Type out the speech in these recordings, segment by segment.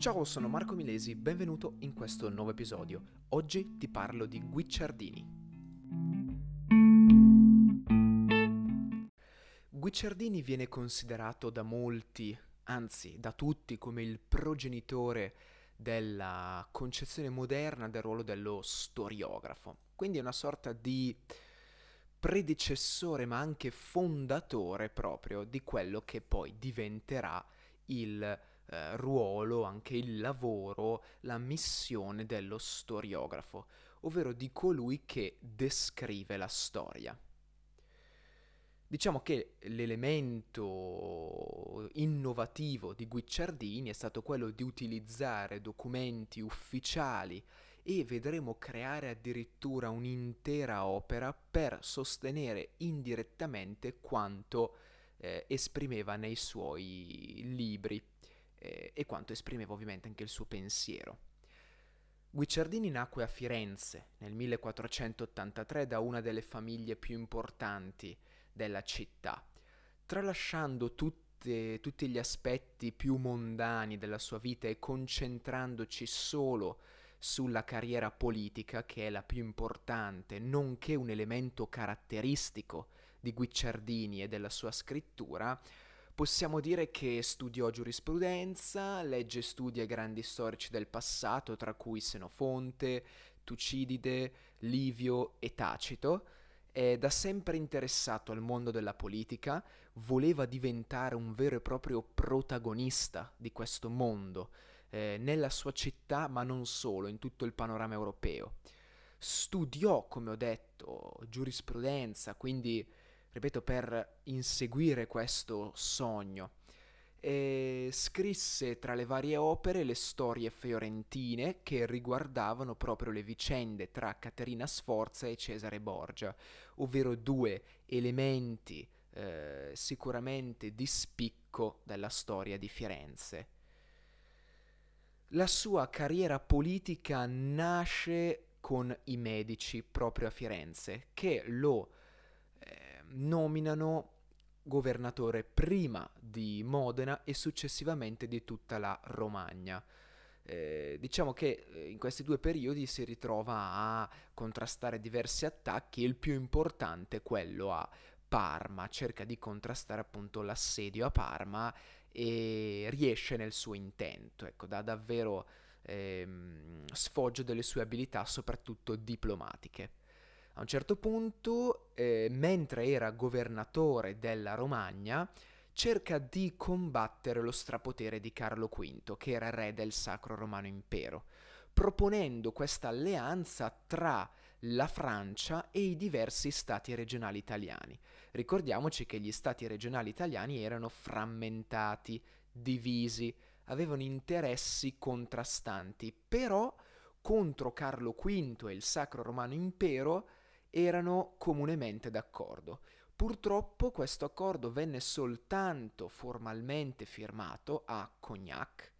Ciao, sono Marco Milesi, benvenuto in questo nuovo episodio. Oggi ti parlo di Guicciardini. Guicciardini viene considerato da molti, anzi da tutti, come il progenitore della concezione moderna del ruolo dello storiografo. Quindi è una sorta di predecessore ma anche fondatore proprio di quello che poi diventerà il eh, ruolo, anche il lavoro, la missione dello storiografo, ovvero di colui che descrive la storia. Diciamo che l'elemento innovativo di Guicciardini è stato quello di utilizzare documenti ufficiali e vedremo creare addirittura un'intera opera per sostenere indirettamente quanto eh, esprimeva nei suoi libri eh, e quanto esprimeva ovviamente anche il suo pensiero. Guicciardini nacque a Firenze nel 1483 da una delle famiglie più importanti della città, tralasciando tutte, tutti gli aspetti più mondani della sua vita e concentrandoci solo sulla carriera politica, che è la più importante, nonché un elemento caratteristico di Guicciardini e della sua scrittura, possiamo dire che studiò giurisprudenza, legge e studia grandi storici del passato, tra cui Senofonte, Tucidide, Livio e Tacito, è da sempre interessato al mondo della politica, voleva diventare un vero e proprio protagonista di questo mondo, eh, nella sua città, ma non solo, in tutto il panorama europeo. Studiò, come ho detto, giurisprudenza, quindi, ripeto, per inseguire questo sogno. E scrisse tra le varie opere le storie fiorentine che riguardavano proprio le vicende tra Caterina Sforza e Cesare Borgia, ovvero due elementi eh, sicuramente di spicco della storia di Firenze. La sua carriera politica nasce con i medici proprio a Firenze, che lo eh, nominano governatore prima di Modena e successivamente di tutta la Romagna. Eh, diciamo che eh, in questi due periodi si ritrova a contrastare diversi attacchi, il più importante quello a Parma, cerca di contrastare appunto l'assedio a Parma e riesce nel suo intento, ecco, dà davvero ehm, sfoggio delle sue abilità, soprattutto diplomatiche. A un certo punto, eh, mentre era governatore della Romagna, cerca di combattere lo strapotere di Carlo V, che era re del Sacro Romano Impero, proponendo questa alleanza tra la Francia e i diversi stati regionali italiani. Ricordiamoci che gli stati regionali italiani erano frammentati, divisi, avevano interessi contrastanti, però contro Carlo V e il Sacro Romano Impero erano comunemente d'accordo. Purtroppo questo accordo venne soltanto formalmente firmato a Cognac,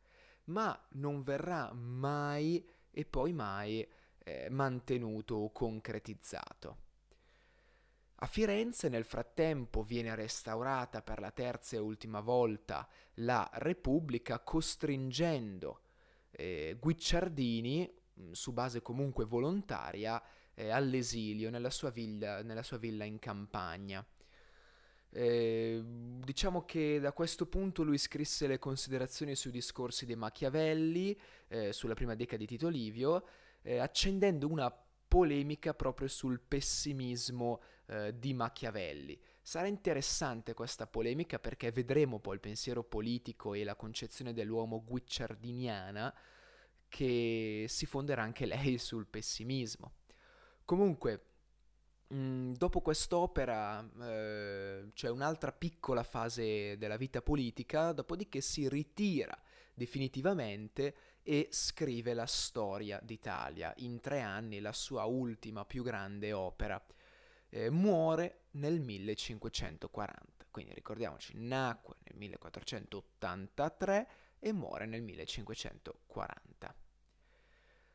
ma non verrà mai e poi mai eh, mantenuto o concretizzato. A Firenze nel frattempo viene restaurata per la terza e ultima volta la Repubblica costringendo eh, Guicciardini, mm, su base comunque volontaria, eh, all'esilio nella sua, villa, nella sua villa in campagna. Eh, diciamo che da questo punto lui scrisse le considerazioni sui discorsi di Machiavelli, eh, sulla prima decada di Tito Livio, eh, accendendo una polemica proprio sul pessimismo eh, di Machiavelli. Sarà interessante questa polemica perché vedremo poi il pensiero politico e la concezione dell'uomo guicciardiniana che si fonderà anche lei sul pessimismo. Comunque, mh, mm, dopo quest'opera eh, c'è un'altra piccola fase della vita politica, dopodiché si ritira definitivamente e scrive la storia d'Italia. In tre anni la sua ultima più grande opera. Eh, muore nel 1540, quindi ricordiamoci, nacque nel 1483 e muore nel 1540.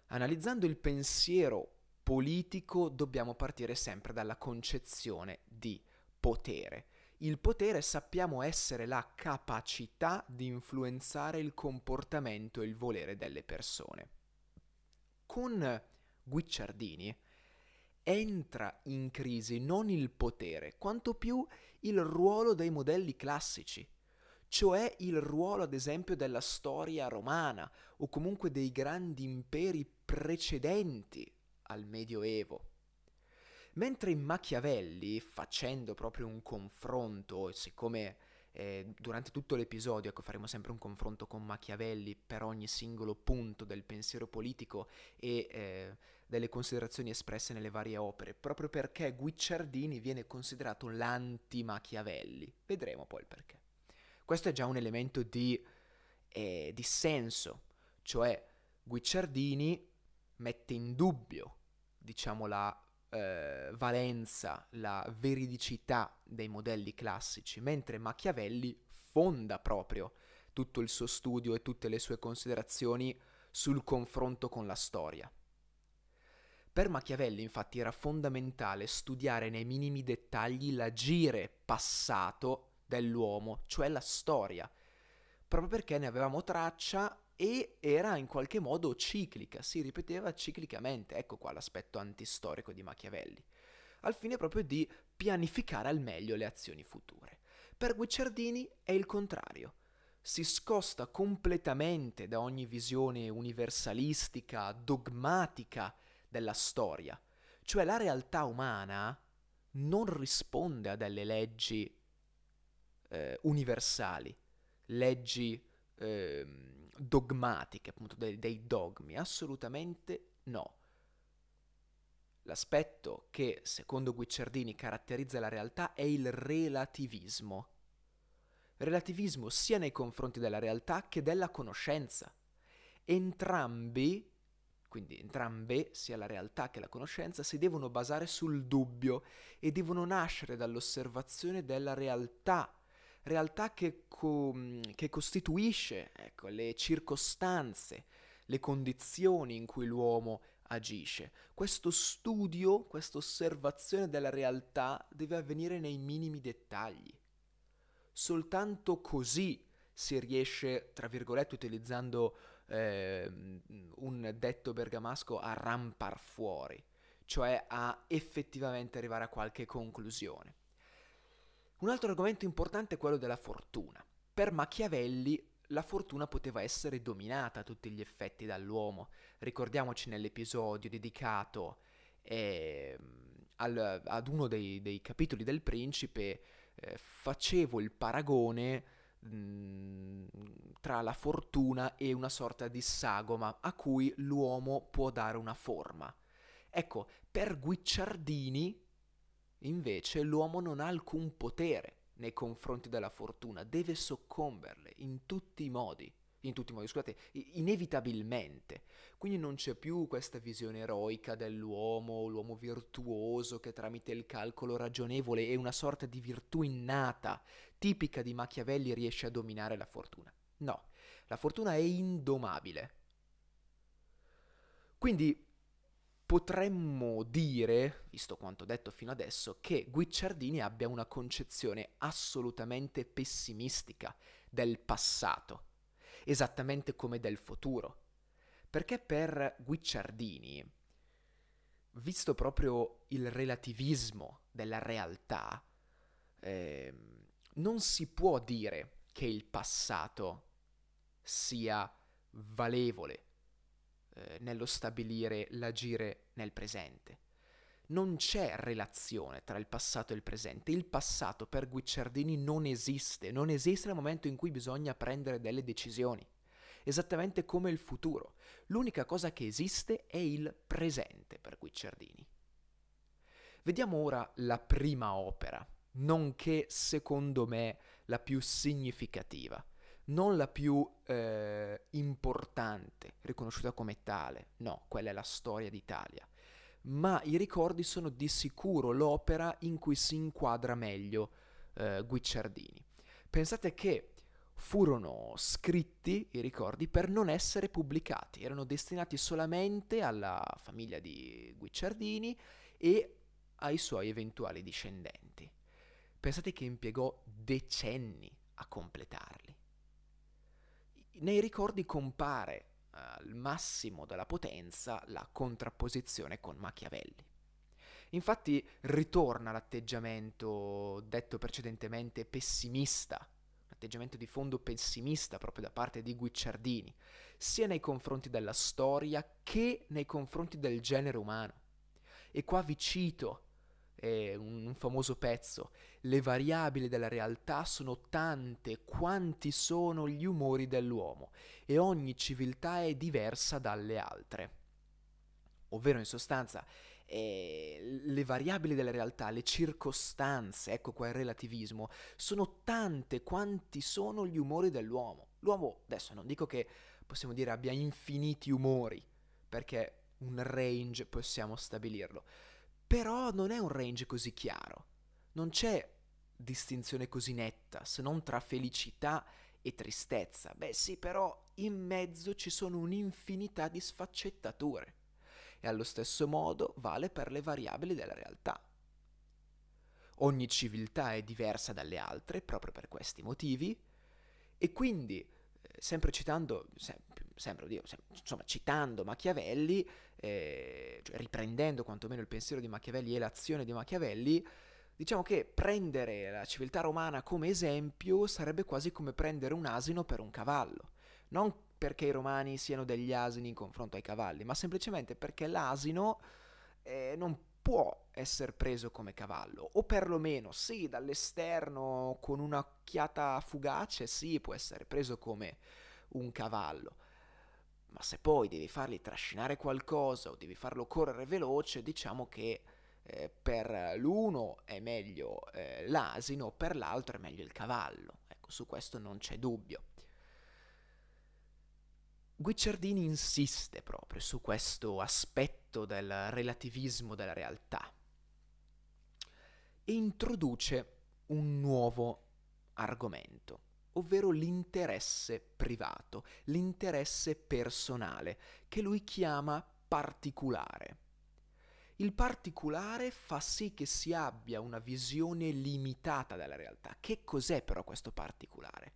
Analizzando il pensiero politico dobbiamo partire sempre dalla concezione di potere. Il potere sappiamo essere la capacità di influenzare il comportamento e il volere delle persone. Con Guicciardini entra in crisi non il potere, quanto più il ruolo dei modelli classici, cioè il ruolo ad esempio della storia romana o comunque dei grandi imperi precedenti al Medioevo. Mentre Machiavelli, facendo proprio un confronto, siccome eh, durante tutto l'episodio ecco, faremo sempre un confronto con Machiavelli per ogni singolo punto del pensiero politico e eh, delle considerazioni espresse nelle varie opere, proprio perché Guicciardini viene considerato l'anti-Machiavelli. Vedremo poi il perché. Questo è già un elemento di, eh, di senso, cioè Guicciardini mette in dubbio, diciamo, la eh, valenza, la veridicità dei modelli classici, mentre Machiavelli fonda proprio tutto il suo studio e tutte le sue considerazioni sul confronto con la storia. Per Machiavelli infatti era fondamentale studiare nei minimi dettagli l'agire passato dell'uomo, cioè la storia, proprio perché ne avevamo traccia e era in qualche modo ciclica, si ripeteva ciclicamente, ecco qua l'aspetto antistorico di Machiavelli, al fine proprio di pianificare al meglio le azioni future. Per Guicciardini è il contrario, si scosta completamente da ogni visione universalistica, dogmatica della storia, cioè la realtà umana non risponde a delle leggi eh, universali, leggi eh, dogmatiche, appunto dei, dei dogmi, assolutamente no. L'aspetto che, secondo Guicciardini, caratterizza la realtà è il relativismo. Relativismo sia nei confronti della realtà che della conoscenza. Entrambi, quindi entrambe, sia la realtà che la conoscenza, si devono basare sul dubbio e devono nascere dall'osservazione della realtà realtà che, co- che costituisce ecco, le circostanze, le condizioni in cui l'uomo agisce. Questo studio, questa osservazione della realtà deve avvenire nei minimi dettagli. Soltanto così si riesce, tra virgolette, utilizzando eh, un detto bergamasco, a rampar fuori, cioè a effettivamente arrivare a qualche conclusione. Un altro argomento importante è quello della fortuna. Per Machiavelli la fortuna poteva essere dominata a tutti gli effetti dall'uomo. Ricordiamoci nell'episodio dedicato eh, al, ad uno dei, dei, capitoli del principe, eh, facevo il paragone mm, tra la fortuna e una sorta di sagoma a cui l'uomo può dare una forma. Ecco, per Guicciardini Invece l'uomo non ha alcun potere nei confronti della fortuna, deve soccomberle in tutti i modi, in tutti i modi, scusate, inevitabilmente. Quindi non c'è più questa visione eroica dell'uomo, l'uomo virtuoso che tramite il calcolo ragionevole e una sorta di virtù innata, tipica di Machiavelli, riesce a dominare la fortuna. No, la fortuna è indomabile. Quindi potremmo dire, visto quanto detto fino adesso, che Guicciardini abbia una concezione assolutamente pessimistica del passato, esattamente come del futuro. Perché per Guicciardini, visto proprio il relativismo della realtà, eh, non si può dire che il passato sia valevole eh, nello stabilire l'agire nel presente. Non c'è relazione tra il passato e il presente. Il passato per Guicciardini non esiste, non esiste nel momento in cui bisogna prendere delle decisioni. Esattamente come il futuro. L'unica cosa che esiste è il presente per Guicciardini. Vediamo ora la prima opera, nonché secondo me la più significativa non la più eh, importante, riconosciuta come tale, no, quella è la storia d'Italia, ma i ricordi sono di sicuro l'opera in cui si inquadra meglio eh, Guicciardini. Pensate che furono scritti i ricordi per non essere pubblicati, erano destinati solamente alla famiglia di Guicciardini e ai suoi eventuali discendenti. pensate che impiegò decenni a completarli. Nei ricordi compare al massimo della potenza la contrapposizione con Machiavelli. Infatti ritorna l'atteggiamento detto precedentemente pessimista, atteggiamento di fondo pessimista proprio da parte di Guicciardini, sia nei confronti della storia che nei confronti del genere umano. E qua vi cito eh, un, famoso pezzo, le variabili della realtà sono tante quanti sono gli umori dell'uomo e ogni civiltà è diversa dalle altre. Ovvero in sostanza eh, le variabili della realtà, le circostanze, ecco qua il relativismo, sono tante quanti sono gli umori dell'uomo. L'uomo, adesso non dico che possiamo dire abbia infiniti umori, perché un range possiamo stabilirlo, però non è un range così chiaro, non c'è distinzione così netta, se non tra felicità e tristezza. Beh sì, però in mezzo ci sono un'infinità di sfaccettature e allo stesso modo vale per le variabili della realtà. Ogni civiltà è diversa dalle altre proprio per questi motivi e quindi, eh, sempre citando, sempre, sempre, oddio, sempre, insomma, citando Machiavelli, eh, cioè riprendendo quantomeno il pensiero di Machiavelli e l'azione di Machiavelli, diciamo che prendere la civiltà romana come esempio sarebbe quasi come prendere un asino per un cavallo. Non perché i romani siano degli asini in confronto ai cavalli, ma semplicemente perché l'asino eh, non può essere preso come cavallo, o perlomeno sì, dall'esterno con un'occhiata fugace sì, può essere preso come un cavallo. Ma se poi devi fargli trascinare qualcosa o devi farlo correre veloce, diciamo che eh, per l'uno è meglio eh, l'asino, per l'altro è meglio il cavallo. Ecco, su questo non c'è dubbio. Guicciardini insiste proprio su questo aspetto del relativismo della realtà e introduce un nuovo argomento, ovvero l'interesse privato, l'interesse personale, che lui chiama particolare. Il particolare fa sì che si abbia una visione limitata della realtà. Che cos'è però questo particolare?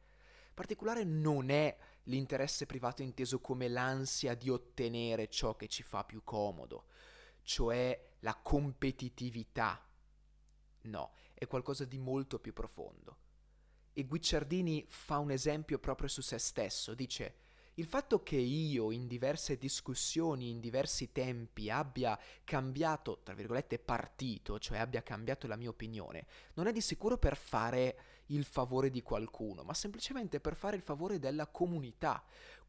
Particolare non è l'interesse privato inteso come l'ansia di ottenere ciò che ci fa più comodo, cioè la competitività. No, è qualcosa di molto più profondo. E Guicciardini fa un esempio proprio su se stesso, dice il fatto che io in diverse discussioni, in diversi tempi abbia cambiato, tra virgolette, partito, cioè abbia cambiato la mia opinione, non è di sicuro per fare il favore di qualcuno, ma semplicemente per fare il favore della comunità.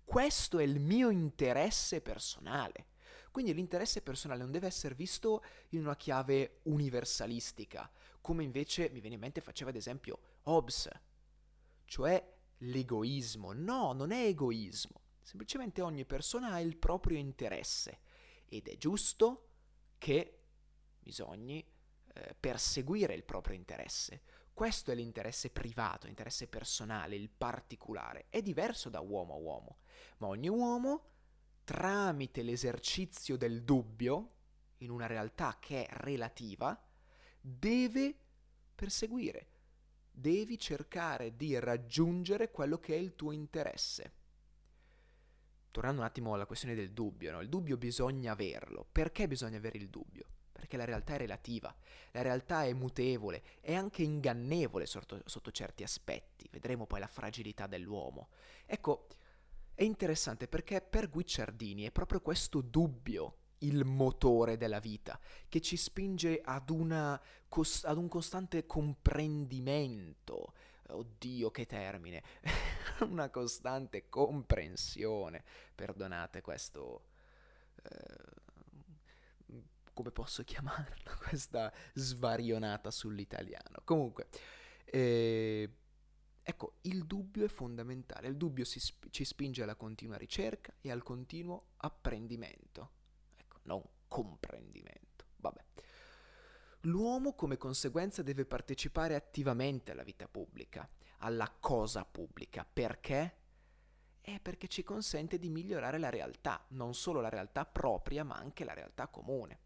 Questo è il mio interesse personale. Quindi l'interesse personale non deve essere visto in una chiave universalistica, come invece mi viene in mente faceva ad esempio Hobbes, cioè l'egoismo. No, non è egoismo. Semplicemente ogni persona ha il proprio interesse ed è giusto che bisogni eh, perseguire il proprio interesse. Questo è l'interesse privato, l'interesse personale, il particolare. È diverso da uomo a uomo, ma ogni uomo, tramite l'esercizio del dubbio, in una realtà che è relativa, deve perseguire, devi cercare di raggiungere quello che è il tuo interesse. Tornando un attimo alla questione del dubbio, no? il dubbio bisogna averlo. Perché bisogna avere il dubbio? Perché la realtà è relativa, la realtà è mutevole, è anche ingannevole sotto, sotto certi aspetti. Vedremo poi la fragilità dell'uomo. Ecco, è interessante perché per Guicciardini è proprio questo dubbio il motore della vita, che ci spinge ad, una, ad un costante comprendimento. Oddio, che termine! una costante comprensione. Perdonate questo... Eh, come posso chiamarlo? Questa svarionata sull'italiano. Comunque, eh, ecco, il dubbio è fondamentale. Il dubbio sp- ci spinge alla continua ricerca e al continuo apprendimento non comprendimento. Vabbè. L'uomo come conseguenza deve partecipare attivamente alla vita pubblica, alla cosa pubblica. Perché? È perché ci consente di migliorare la realtà, non solo la realtà propria, ma anche la realtà comune.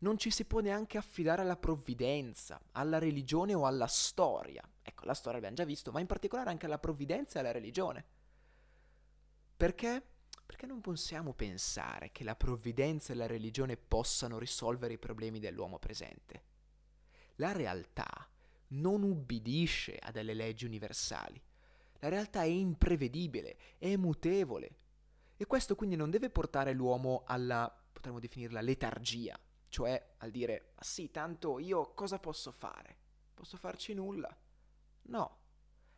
non ci si può neanche affidare alla provvidenza, alla religione o alla storia. Ecco, la storia l'abbiamo già visto, ma in particolare anche alla provvidenza e alla religione. Perché? Perché non possiamo pensare che la provvidenza e la religione possano risolvere i problemi dell'uomo presente. La realtà non ubbidisce a delle leggi universali. La realtà è imprevedibile, è mutevole. E questo quindi non deve portare l'uomo alla, potremmo definirla, letargia, cioè al dire, ma sì, tanto io cosa posso fare? Posso farci nulla? No,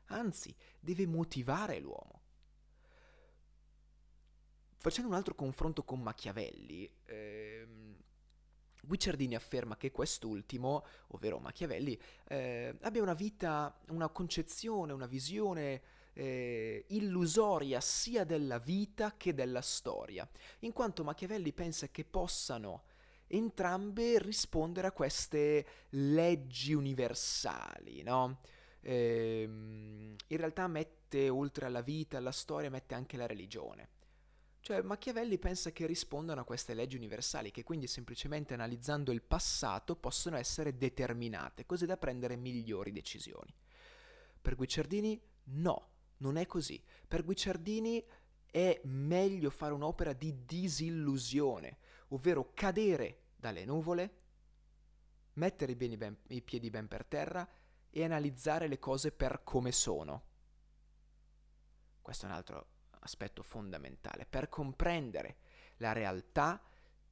anzi, deve motivare l'uomo. Facendo un altro confronto con Machiavelli, ehm, Guicciardini afferma che quest'ultimo, ovvero Machiavelli, eh, abbia una vita, una concezione, una visione eh, illusoria sia della vita che della storia, in quanto Machiavelli pensa che possano entrambe rispondere a queste leggi universali, no? Eh, in realtà mette oltre alla vita, alla storia, mette anche la religione. Cioè Machiavelli pensa che rispondano a queste leggi universali, che quindi semplicemente analizzando il passato possono essere determinate, così da prendere migliori decisioni. Per Guicciardini no, non è così. Per Guicciardini è meglio fare un'opera di disillusione, ovvero cadere dalle nuvole, mettere i, ben, i piedi ben per terra e analizzare le cose per come sono. Questo è un altro aspetto fondamentale. Per comprendere la realtà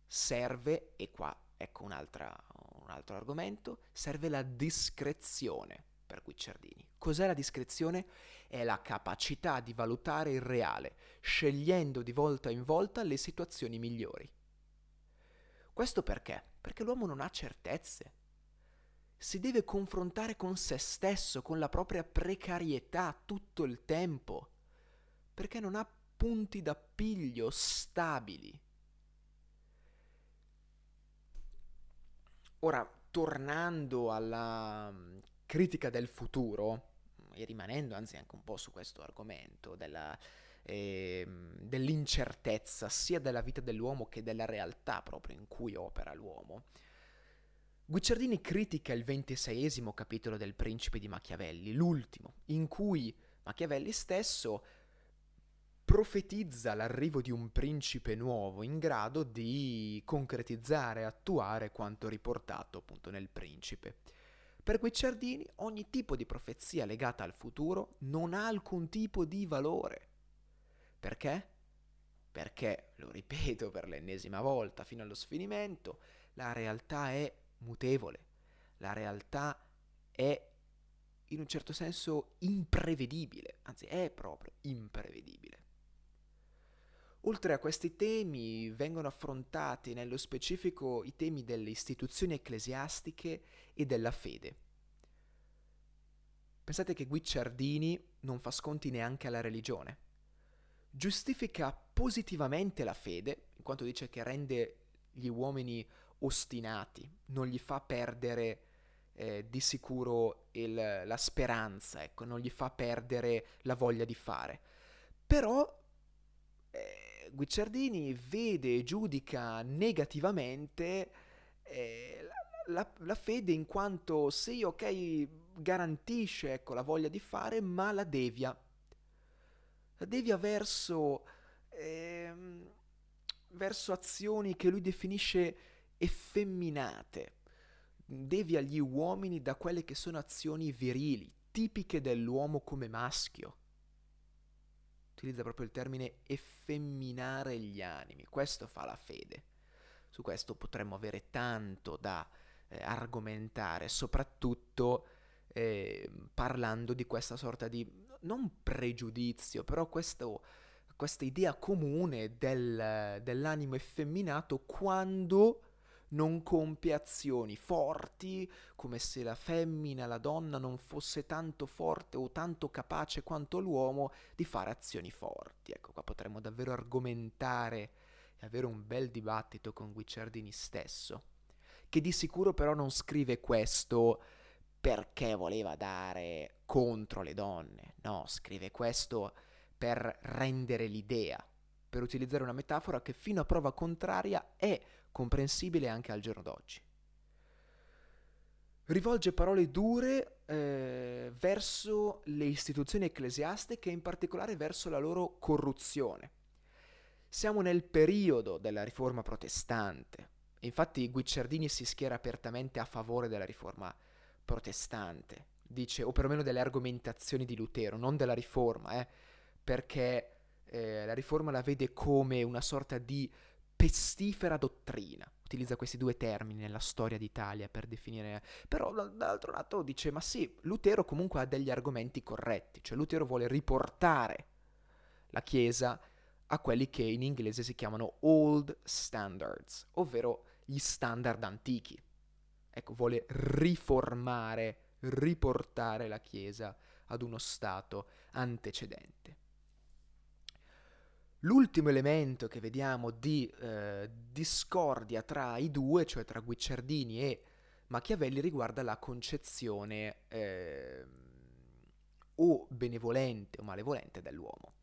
serve, e qua ecco un altro argomento, serve la discrezione per Guicciardini. Cos'è la discrezione? È la capacità di valutare il reale, scegliendo di volta in volta le situazioni migliori. Questo perché? Perché l'uomo non ha certezze. Si deve confrontare con se stesso, con la propria precarietà tutto il tempo perché non ha punti d'appiglio stabili. Ora, tornando alla mm, critica del futuro, e rimanendo anzi anche un po' su questo argomento della, eh, dell'incertezza sia della vita dell'uomo che della realtà proprio in cui opera l'uomo, Guicciardini critica il ventiseiesimo capitolo del Principe di Machiavelli, l'ultimo, in cui Machiavelli stesso profetizza l'arrivo di un principe nuovo in grado di concretizzare e attuare quanto riportato appunto nel principe. Per Guicciardini ogni tipo di profezia legata al futuro non ha alcun tipo di valore. Perché? Perché, lo ripeto per l'ennesima volta fino allo sfinimento, la realtà è mutevole, la realtà è in un certo senso imprevedibile, anzi è proprio imprevedibile. Oltre a questi temi vengono affrontati nello specifico i temi delle istituzioni ecclesiastiche e della fede. Pensate che Guicciardini non fa sconti neanche alla religione. Giustifica positivamente la fede, in quanto dice che rende gli uomini ostinati, non gli fa perdere eh, di sicuro il, la speranza, ecco, non gli fa perdere la voglia di fare. Però Guicciardini vede e giudica negativamente eh, la, la, fede in quanto sì, ok, garantisce ecco, la voglia di fare, ma la devia. La devia verso, eh, verso azioni che lui definisce effemminate. Devia gli uomini da quelle che sono azioni virili, tipiche dell'uomo come maschio utilizza proprio il termine effemminare gli animi, questo fa la fede. Su questo potremmo avere tanto da eh, argomentare, soprattutto eh, parlando di questa sorta di, non pregiudizio, però questo, questa idea comune del, dell'animo effeminato quando non compie azioni forti, come se la femmina, la donna non fosse tanto forte o tanto capace quanto l'uomo di fare azioni forti. Ecco, qua potremmo davvero argomentare e avere un bel dibattito con Guicciardini stesso, che di sicuro però non scrive questo perché voleva dare contro le donne, no, scrive questo per rendere l'idea, per utilizzare una metafora che fino a prova contraria è comprensibile anche al giorno d'oggi. Rivolge parole dure eh, verso le istituzioni ecclesiastiche e in particolare verso la loro corruzione. Siamo nel periodo della riforma protestante. Infatti Guicciardini si schiera apertamente a favore della riforma protestante, dice, o perlomeno delle argomentazioni di Lutero, non della riforma, eh, perché eh, la riforma la vede come una sorta di pestifera dottrina. Utilizza questi due termini nella storia d'Italia per definire. Però dall'altro lato dice: Ma sì, Lutero comunque ha degli argomenti corretti, cioè Lutero vuole riportare la Chiesa a quelli che in inglese si chiamano old standards, ovvero gli standard antichi. Ecco, vuole riformare, riportare la Chiesa ad uno stato antecedente. L'ultimo elemento che vediamo di eh, discordia tra i due, cioè tra Guicciardini e Machiavelli, riguarda la concezione eh, o benevolente o malevolente dell'uomo.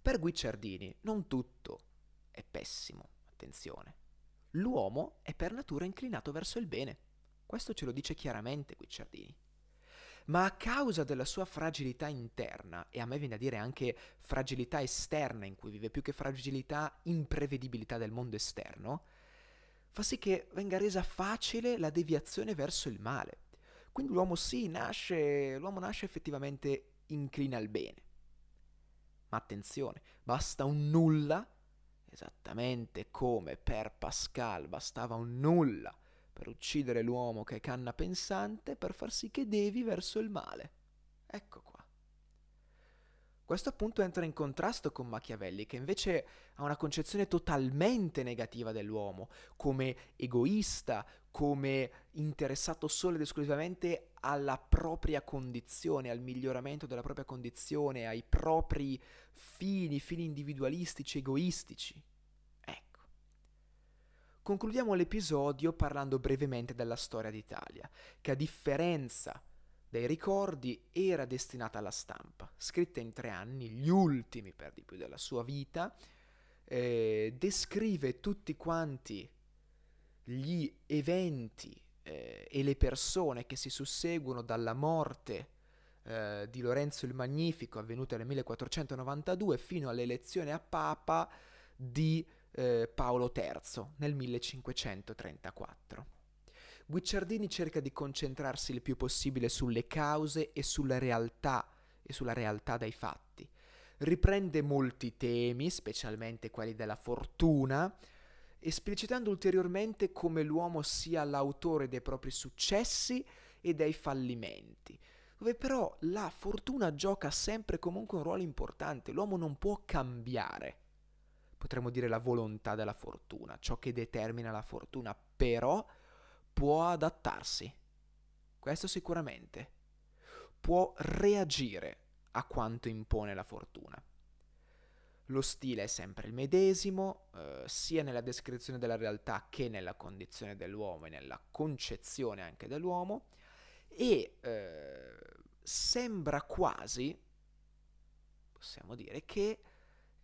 Per Guicciardini non tutto è pessimo, attenzione. L'uomo è per natura inclinato verso il bene. Questo ce lo dice chiaramente Guicciardini ma a causa della sua fragilità interna, e a me viene a dire anche fragilità esterna in cui vive più che fragilità, imprevedibilità del mondo esterno, fa sì che venga resa facile la deviazione verso il male. Quindi l'uomo sì, nasce, l'uomo nasce effettivamente inclina al bene. Ma attenzione, basta un nulla, esattamente come per Pascal bastava un nulla per uccidere l'uomo che è canna pensante, per far sì che devi verso il male. Ecco qua. Questo appunto entra in contrasto con Machiavelli, che invece ha una concezione totalmente negativa dell'uomo, come egoista, come interessato solo ed esclusivamente alla propria condizione, al miglioramento della propria condizione, ai propri fini, fini individualistici, egoistici. Concludiamo l'episodio parlando brevemente della storia d'Italia, che a differenza dei ricordi era destinata alla stampa, scritta in tre anni, gli ultimi per di più della sua vita, eh, descrive tutti quanti gli eventi eh, e le persone che si susseguono dalla morte eh, di Lorenzo il Magnifico avvenuta nel 1492 fino all'elezione a Papa di eh, Paolo III nel 1534. Guicciardini cerca di concentrarsi il più possibile sulle cause e sulla realtà e sulla realtà dei fatti. Riprende molti temi, specialmente quelli della fortuna, esplicitando ulteriormente come l'uomo sia l'autore dei propri successi e dei fallimenti, dove però la fortuna gioca sempre comunque un ruolo importante, l'uomo non può cambiare potremmo dire la volontà della fortuna, ciò che determina la fortuna, però può adattarsi. Questo sicuramente. Può reagire a quanto impone la fortuna. Lo stile è sempre il medesimo, eh, sia nella descrizione della realtà che nella condizione dell'uomo e nella concezione anche dell'uomo, e eh, sembra quasi, possiamo dire, che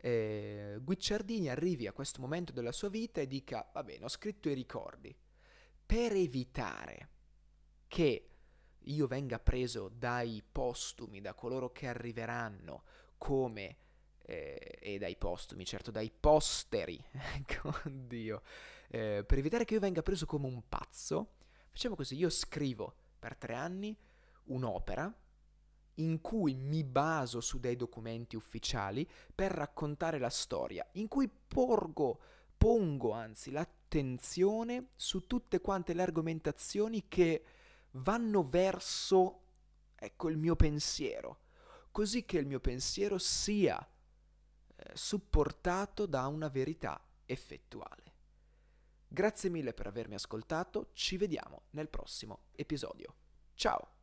eh, Guicciardini arrivi a questo momento della sua vita e dica, va bene, ho scritto i ricordi, per evitare che io venga preso dai postumi, da coloro che arriveranno come eh, e dai postumi, certo dai posteri, ecco, Dio, eh, per evitare che io venga preso come un pazzo, facciamo così, io scrivo per tre anni un'opera in cui mi baso su dei documenti ufficiali per raccontare la storia, in cui porgo, pongo anzi l'attenzione su tutte quante le argomentazioni che vanno verso, ecco, il mio pensiero, così che il mio pensiero sia eh, supportato da una verità effettuale. Grazie mille per avermi ascoltato, ci vediamo nel prossimo episodio. Ciao!